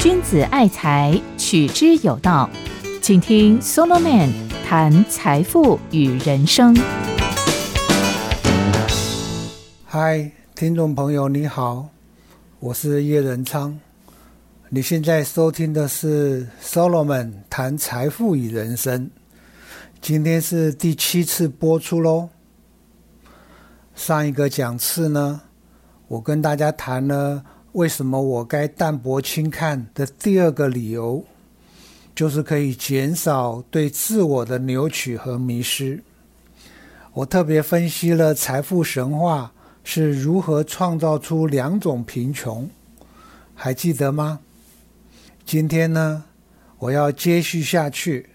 君子爱财，取之有道。请听 Solomon 谈财富与人生。嗨，听众朋友，你好，我是叶仁昌。你现在收听的是 Solomon 谈财富与人生。今天是第七次播出喽。上一个讲次呢，我跟大家谈了为什么我该淡泊轻看的第二个理由。就是可以减少对自我的扭曲和迷失。我特别分析了财富神话是如何创造出两种贫穷，还记得吗？今天呢，我要接续下去，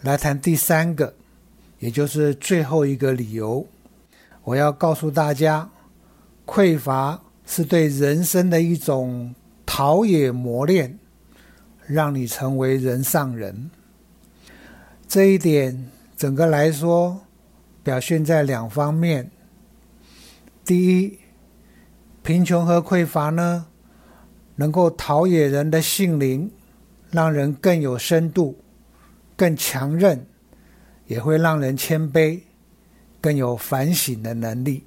来谈第三个，也就是最后一个理由。我要告诉大家，匮乏是对人生的一种陶冶磨练。让你成为人上人，这一点整个来说，表现在两方面。第一，贫穷和匮乏呢，能够陶冶人的性灵，让人更有深度、更强韧，也会让人谦卑，更有反省的能力。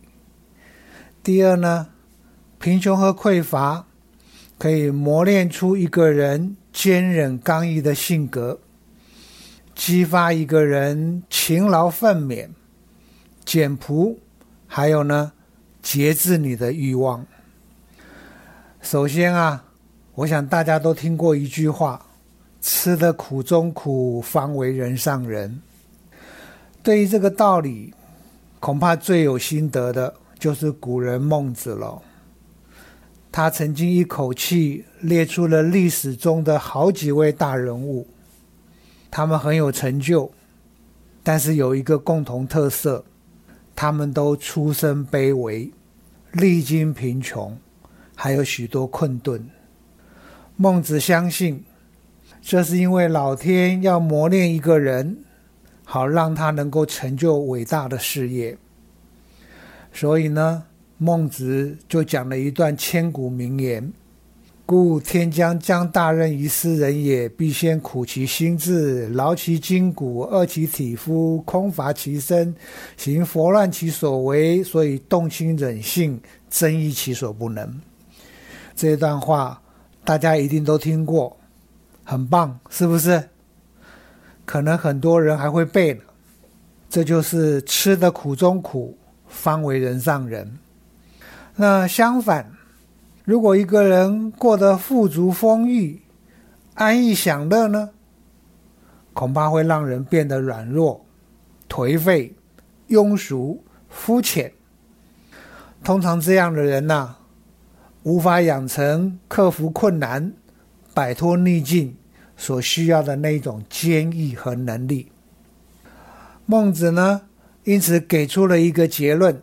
第二呢，贫穷和匮乏可以磨练出一个人。坚韧刚毅的性格，激发一个人勤劳奋勉、简朴，还有呢，节制你的欲望。首先啊，我想大家都听过一句话：“吃得苦中苦，方为人上人。”对于这个道理，恐怕最有心得的就是古人孟子了。他曾经一口气列出了历史中的好几位大人物，他们很有成就，但是有一个共同特色，他们都出身卑微，历经贫穷，还有许多困顿。孟子相信，这是因为老天要磨练一个人，好让他能够成就伟大的事业，所以呢。孟子就讲了一段千古名言：“故天将降大任于斯人也，必先苦其心志，劳其筋骨，饿其体肤，空乏其身，行拂乱其所为，所以动心忍性，增益其所不能。”这段话大家一定都听过，很棒，是不是？可能很多人还会背呢。这就是吃的苦中苦，方为人上人。那相反，如果一个人过得富足丰裕、安逸享乐呢，恐怕会让人变得软弱、颓废、庸俗、肤浅。通常这样的人呐，无法养成克服困难、摆脱逆境所需要的那种坚毅和能力。孟子呢，因此给出了一个结论。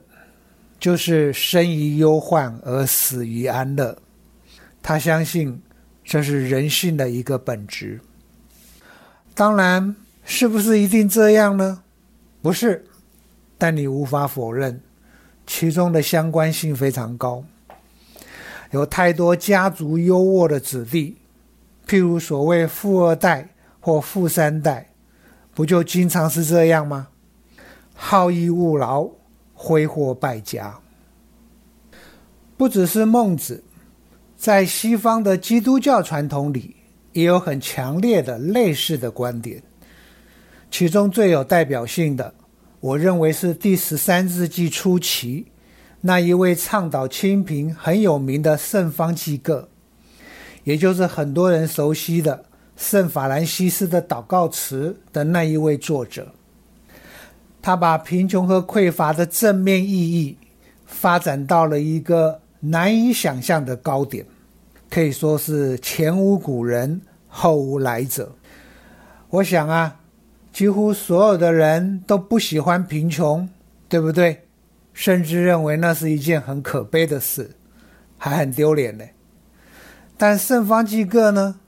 就是生于忧患而死于安乐，他相信这是人性的一个本质。当然，是不是一定这样呢？不是，但你无法否认，其中的相关性非常高。有太多家族优渥的子弟，譬如所谓富二代或富三代，不就经常是这样吗？好逸恶劳。挥霍败家，不只是孟子，在西方的基督教传统里，也有很强烈的类似的观点。其中最有代表性的，我认为是第十三世纪初期那一位倡导清贫很有名的圣方济各，也就是很多人熟悉的圣法兰西斯的祷告词的那一位作者。他把贫穷和匮乏的正面意义发展到了一个难以想象的高点，可以说是前无古人后无来者。我想啊，几乎所有的人都不喜欢贫穷，对不对？甚至认为那是一件很可悲的事，还很丢脸呢。但圣方济各呢，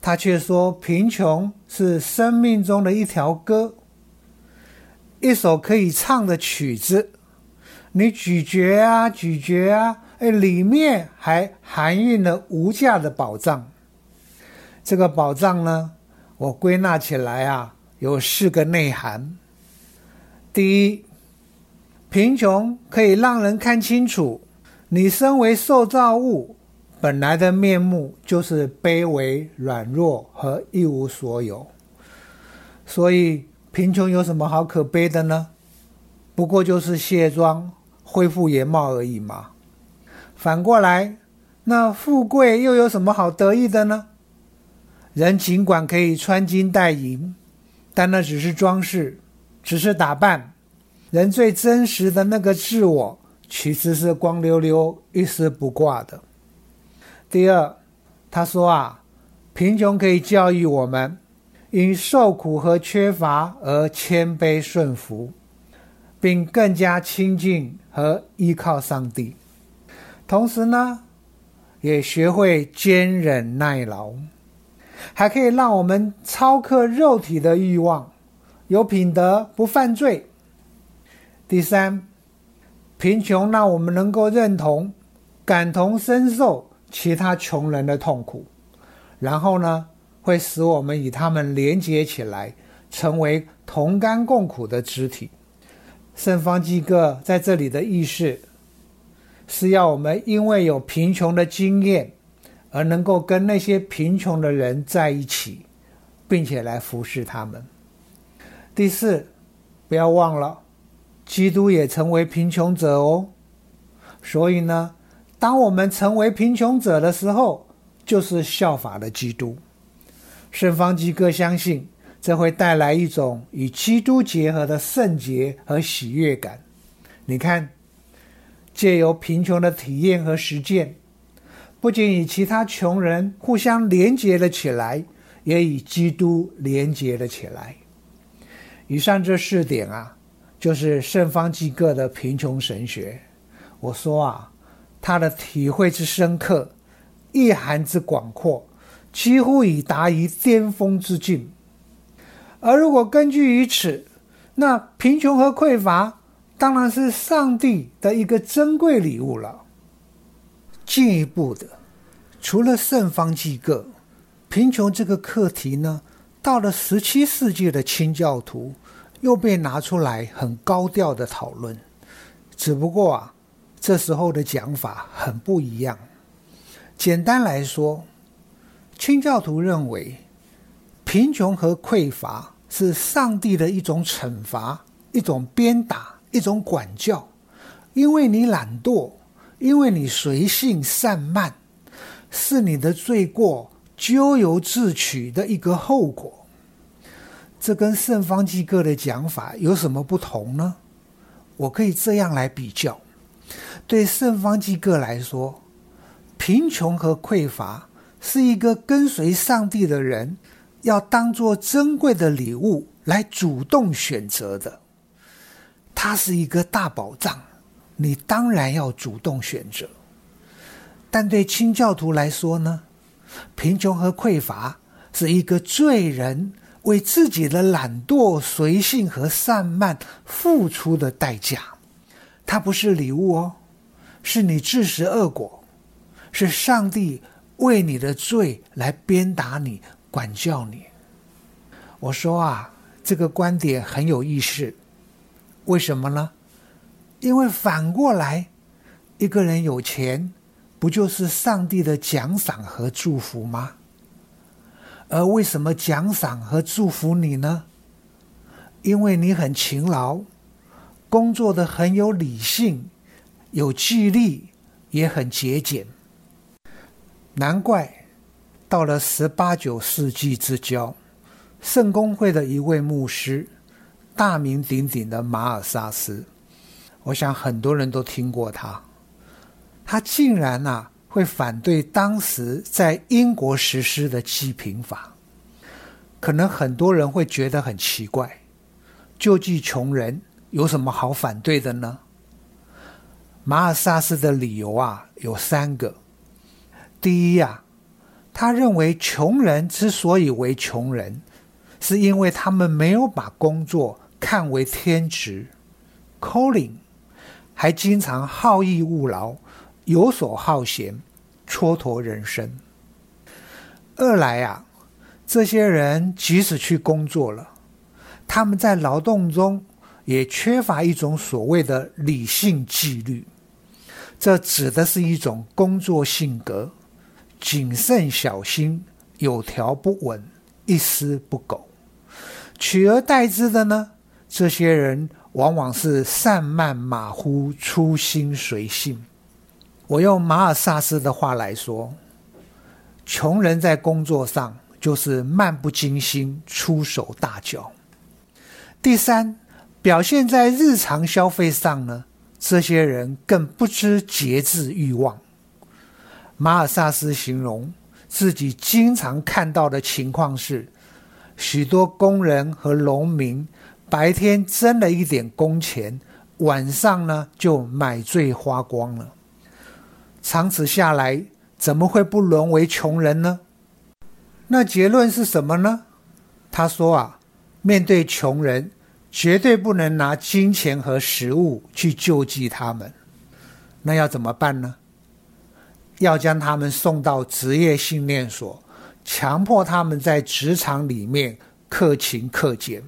他却说贫穷是生命中的一条歌。一首可以唱的曲子，你咀嚼啊咀嚼啊，哎，里面还含蕴了无价的宝藏。这个宝藏呢，我归纳起来啊，有四个内涵。第一，贫穷可以让人看清楚，你身为受造物本来的面目就是卑微、软弱和一无所有。所以，贫穷有什么好可悲的呢？不过就是卸妆、恢复原貌而已嘛。反过来，那富贵又有什么好得意的呢？人尽管可以穿金戴银，但那只是装饰，只是打扮。人最真实的那个自我，其实是光溜溜、一丝不挂的。第二，他说啊，贫穷可以教育我们，因受苦和缺乏而谦卑顺服，并更加亲近和依靠上帝。同时呢，也学会坚忍耐劳。还可以让我们超克肉体的欲望，有品德，不犯罪。第三，贫穷让我们能够认同、感同身受其他穷人的痛苦，然后呢，会使我们与他们连接起来，成为同甘共苦的肢体。圣方济各在这里的意思，是要我们因为有贫穷的经验。而能够跟那些贫穷的人在一起，并且来服侍他们。第四，不要忘了，基督也成为贫穷者哦。所以呢，当我们成为贫穷者的时候，就是效法了基督。圣方济各相信，这会带来一种与基督结合的圣洁和喜悦感。你看，借由贫穷的体验和实践。不仅与其他穷人互相连结了起来，也与基督连结了起来。以上这四点啊，就是圣方济各的贫穷神学。我说啊，他的体会之深刻，意涵之广阔，几乎已达于巅峰之境。而如果根据于此，那贫穷和匮乏当然是上帝的一个珍贵礼物了。进一步的，除了圣方济各，贫穷这个课题呢，到了十七世纪的清教徒又被拿出来很高调的讨论。只不过啊，这时候的讲法很不一样。简单来说，清教徒认为，贫穷和匮乏是上帝的一种惩罚、一种鞭打、一种管教，因为你懒惰。因为你随性散漫，是你的罪过咎由自取的一个后果。这跟圣方济各的讲法有什么不同呢？我可以这样来比较：对圣方济各来说，贫穷和匮乏是一个跟随上帝的人要当做珍贵的礼物来主动选择的，它是一个大宝藏。你当然要主动选择，但对清教徒来说呢，贫穷和匮乏是一个罪人为自己的懒惰、随性和散漫付出的代价。它不是礼物哦，是你自食恶果，是上帝为你的罪来鞭打你、管教你。我说啊，这个观点很有意思，为什么呢？因为反过来，一个人有钱，不就是上帝的奖赏和祝福吗？而为什么奖赏和祝福你呢？因为你很勤劳，工作的很有理性，有纪律，也很节俭。难怪到了十八九世纪之交，圣公会的一位牧师，大名鼎鼎的马尔萨斯。我想很多人都听过他，他竟然呐会反对当时在英国实施的济贫法，可能很多人会觉得很奇怪，救济穷人有什么好反对的呢？马尔萨斯的理由啊有三个，第一呀，他认为穷人之所以为穷人，是因为他们没有把工作看为天职，calling。还经常好逸恶劳，游手好闲，蹉跎人生；二来啊，这些人即使去工作了，他们在劳动中也缺乏一种所谓的理性纪律。这指的是一种工作性格，谨慎小心，有条不紊，一丝不苟。取而代之的呢，这些人往往是散漫马虎、粗心随性。我用马尔萨斯的话来说，穷人在工作上就是漫不经心、出手大脚。第三，表现在日常消费上呢？这些人更不知节制欲望。马尔萨斯形容自己经常看到的情况是，许多工人和农民白天挣了一点工钱，晚上呢就买醉花光了。长此下来，怎么会不沦为穷人呢？那结论是什么呢？他说啊，面对穷人。绝对不能拿金钱和食物去救济他们，那要怎么办呢？要将他们送到职业训练所，强迫他们在职场里面克勤克俭。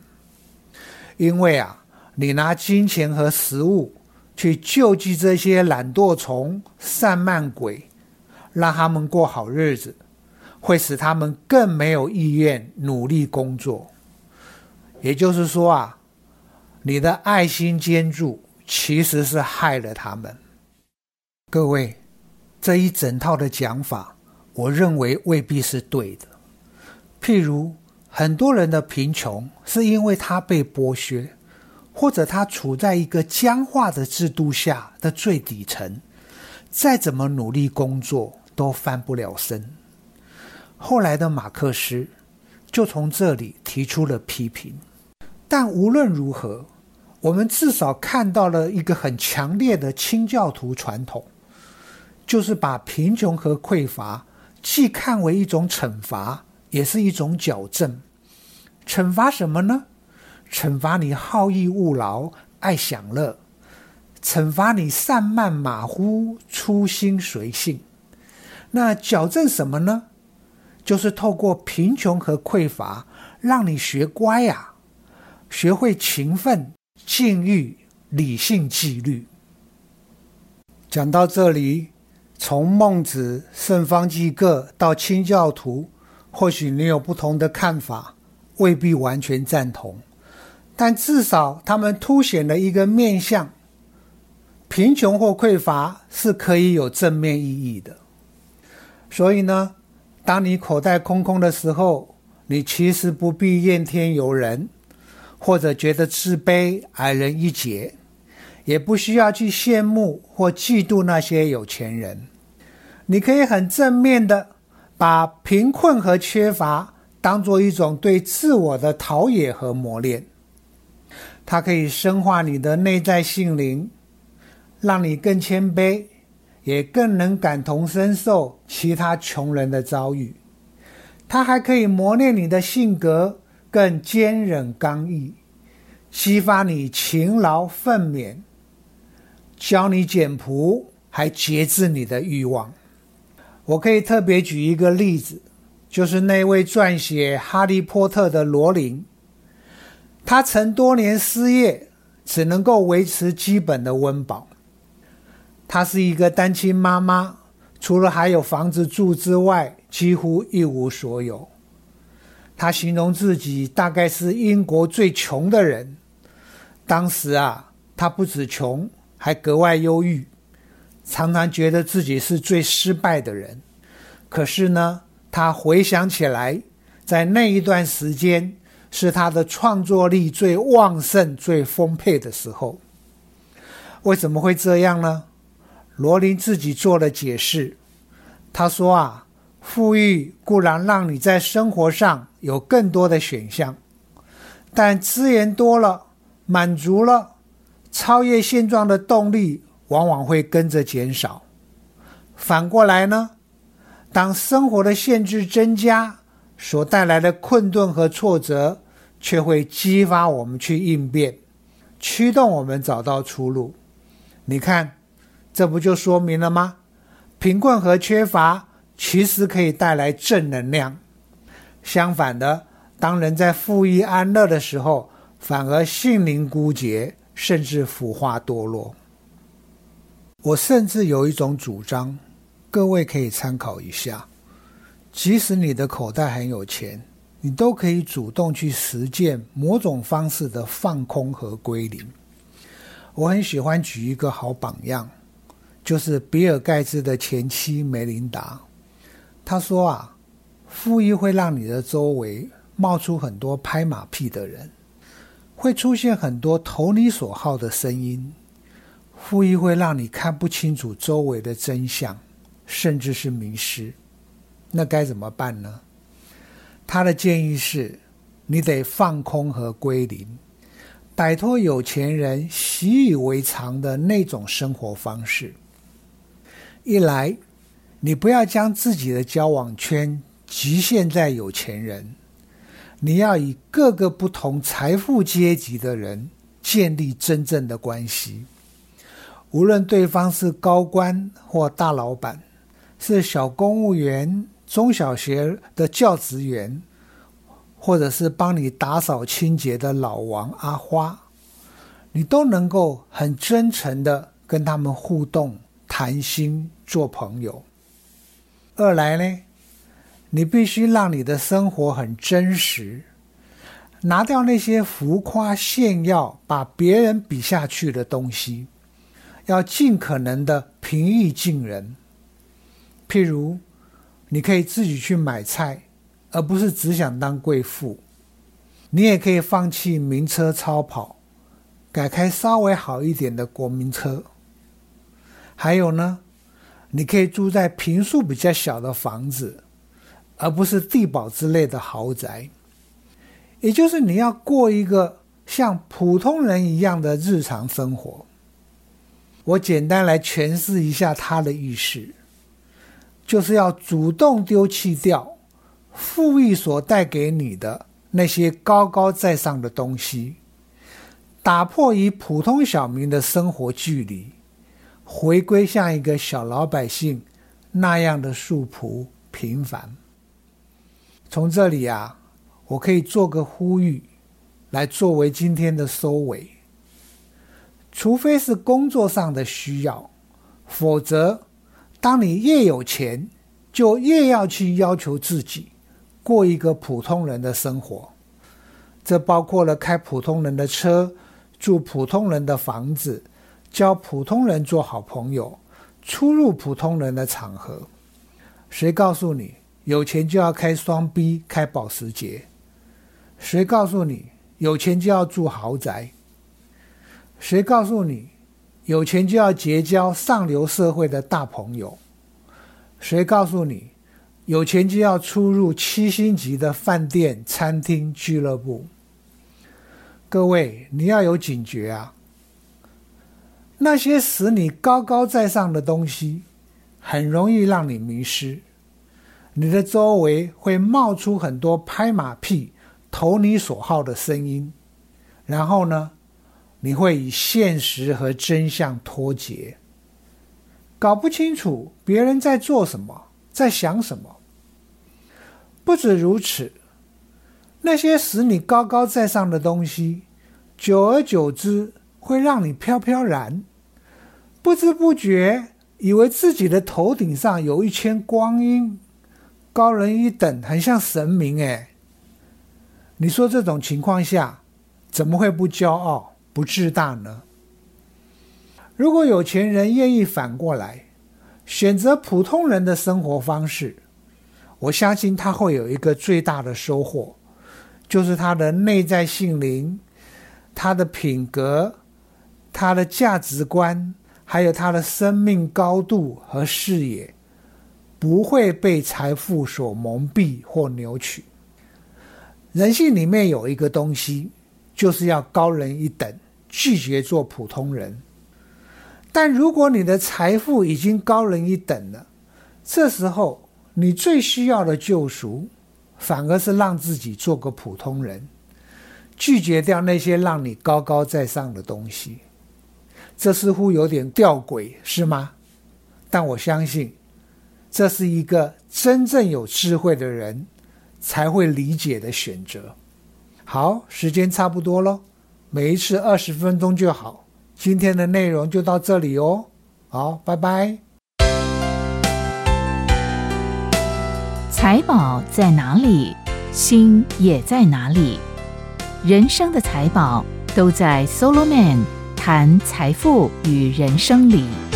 因为啊，你拿金钱和食物去救济这些懒惰虫、散漫鬼，让他们过好日子，会使他们更没有意愿努力工作。也就是说啊。你的爱心捐助其实是害了他们。各位，这一整套的讲法，我认为未必是对的。譬如，很多人的贫穷是因为他被剥削，或者他处在一个僵化的制度下的最底层，再怎么努力工作都翻不了身。后来的马克思就从这里提出了批评。但无论如何。我们至少看到了一个很强烈的清教徒传统，就是把贫穷和匮乏既看为一种惩罚，也是一种矫正。惩罚什么呢？惩罚你好逸恶劳、爱享乐；惩罚你散漫马虎、粗心随性。那矫正什么呢？就是透过贫穷和匮乏，让你学乖呀，学会勤奋。禁欲、理性、纪律。讲到这里，从孟子、圣方济各到清教徒，或许你有不同的看法，未必完全赞同，但至少他们凸显了一个面相：贫穷或匮乏是可以有正面意义的。所以呢，当你口袋空空的时候，你其实不必怨天尤人。或者觉得自卑、矮人一截，也不需要去羡慕或嫉妒那些有钱人。你可以很正面的把贫困和缺乏当做一种对自我的陶冶和磨练，它可以深化你的内在心灵，让你更谦卑，也更能感同身受其他穷人的遭遇。它还可以磨练你的性格。更坚韧刚毅，激发你勤劳奋勉，教你简朴，还节制你的欲望。我可以特别举一个例子，就是那位撰写《哈利波特》的罗琳，他曾多年失业，只能够维持基本的温饱。她是一个单亲妈妈，除了还有房子住之外，几乎一无所有。他形容自己大概是英国最穷的人。当时啊，他不止穷，还格外忧郁，常常觉得自己是最失败的人。可是呢，他回想起来，在那一段时间是他的创作力最旺盛、最丰沛的时候。为什么会这样呢？罗琳自己做了解释。他说啊。富裕固然让你在生活上有更多的选项，但资源多了，满足了，超越现状的动力往往会跟着减少。反过来呢，当生活的限制增加，所带来的困顿和挫折，却会激发我们去应变，驱动我们找到出路。你看，这不就说明了吗？贫困和缺乏其实可以带来正能量。相反的，当人在富裕安乐的时候，反而心灵孤绝，甚至腐化堕落。我甚至有一种主张，各位可以参考一下。即使你的口袋很有钱，你都可以主动去实践某种方式的放空和归零。我很喜欢举一个好榜样，就是比尔盖茨的前妻梅琳达。他说啊，富裕会让你的周围冒出很多拍马屁的人。会出现很多投你所好的声音，富裕会让你看不清楚周围的真相，甚至是迷失。那该怎么办呢？他的建议是：你得放空和归零，摆脱有钱人习以为常的那种生活方式。一来，你不要将自己的交往圈局限在有钱人。你要以各个不同财富阶级的人建立真正的关系，无论对方是高官或大老板，是小公务员、中小学的教职员，或者是帮你打扫清洁的老王阿花，你都能够很真诚的跟他们互动、谈心、做朋友。二来呢？你必须让你的生活很真实，拿掉那些浮夸炫耀、把别人比下去的东西，要尽可能的平易近人。譬如，你可以自己去买菜，而不是只想当贵妇。你也可以放弃名车超跑，改开稍微好一点的国民车。还有呢，你可以住在平数比较小的房子。而不是地堡之类的豪宅，也就是你要过一个像普通人一样的日常生活。我简单来诠释一下他的意思，就是要主动丢弃掉富裕所带给你的那些高高在上的东西，打破与普通小民的生活距离，回归像一个小老百姓那样的素朴平凡。从这里啊，我可以做个呼吁，来作为今天的收尾。除非是工作上的需要，否则，当你越有钱，就越要去要求自己过一个普通人的生活。这包括了开普通人的车，住普通人的房子，交普通人做好朋友，出入普通人的场合。谁告诉你？有钱就要开双 B，开保时捷。谁告诉你有钱就要住豪宅？谁告诉你有钱就要结交上流社会的大朋友？谁告诉你有钱就要出入七星级的饭店、餐厅、俱乐部？各位，你要有警觉啊！那些使你高高在上的东西，很容易让你迷失。你的周围会冒出很多拍马屁、投你所好的声音，然后呢，你会以现实和真相脱节，搞不清楚别人在做什么，在想什么。不止如此，那些使你高高在上的东西，久而久之会让你飘飘然，不知不觉以为自己的头顶上有一圈光阴。高人一等，很像神明哎。你说这种情况下，怎么会不骄傲、不自大呢？如果有钱人愿意反过来选择普通人的生活方式，我相信他会有一个最大的收获，就是他的内在性灵、他的品格、他的价值观，还有他的生命高度和视野。不会被财富所蒙蔽或扭曲。人性里面有一个东西，就是要高人一等，拒绝做普通人。但如果你的财富已经高人一等了，这时候你最需要的救赎，反而是让自己做个普通人，拒绝掉那些让你高高在上的东西。这似乎有点吊诡，是吗？但我相信。这是一个真正有智慧的人才会理解的选择。好，时间差不多了，每一次二十分钟就好。今天的内容就到这里哦，好，拜拜。财宝在哪里，心也在哪里。人生的财宝都在 Solo Man 谈财富与人生里。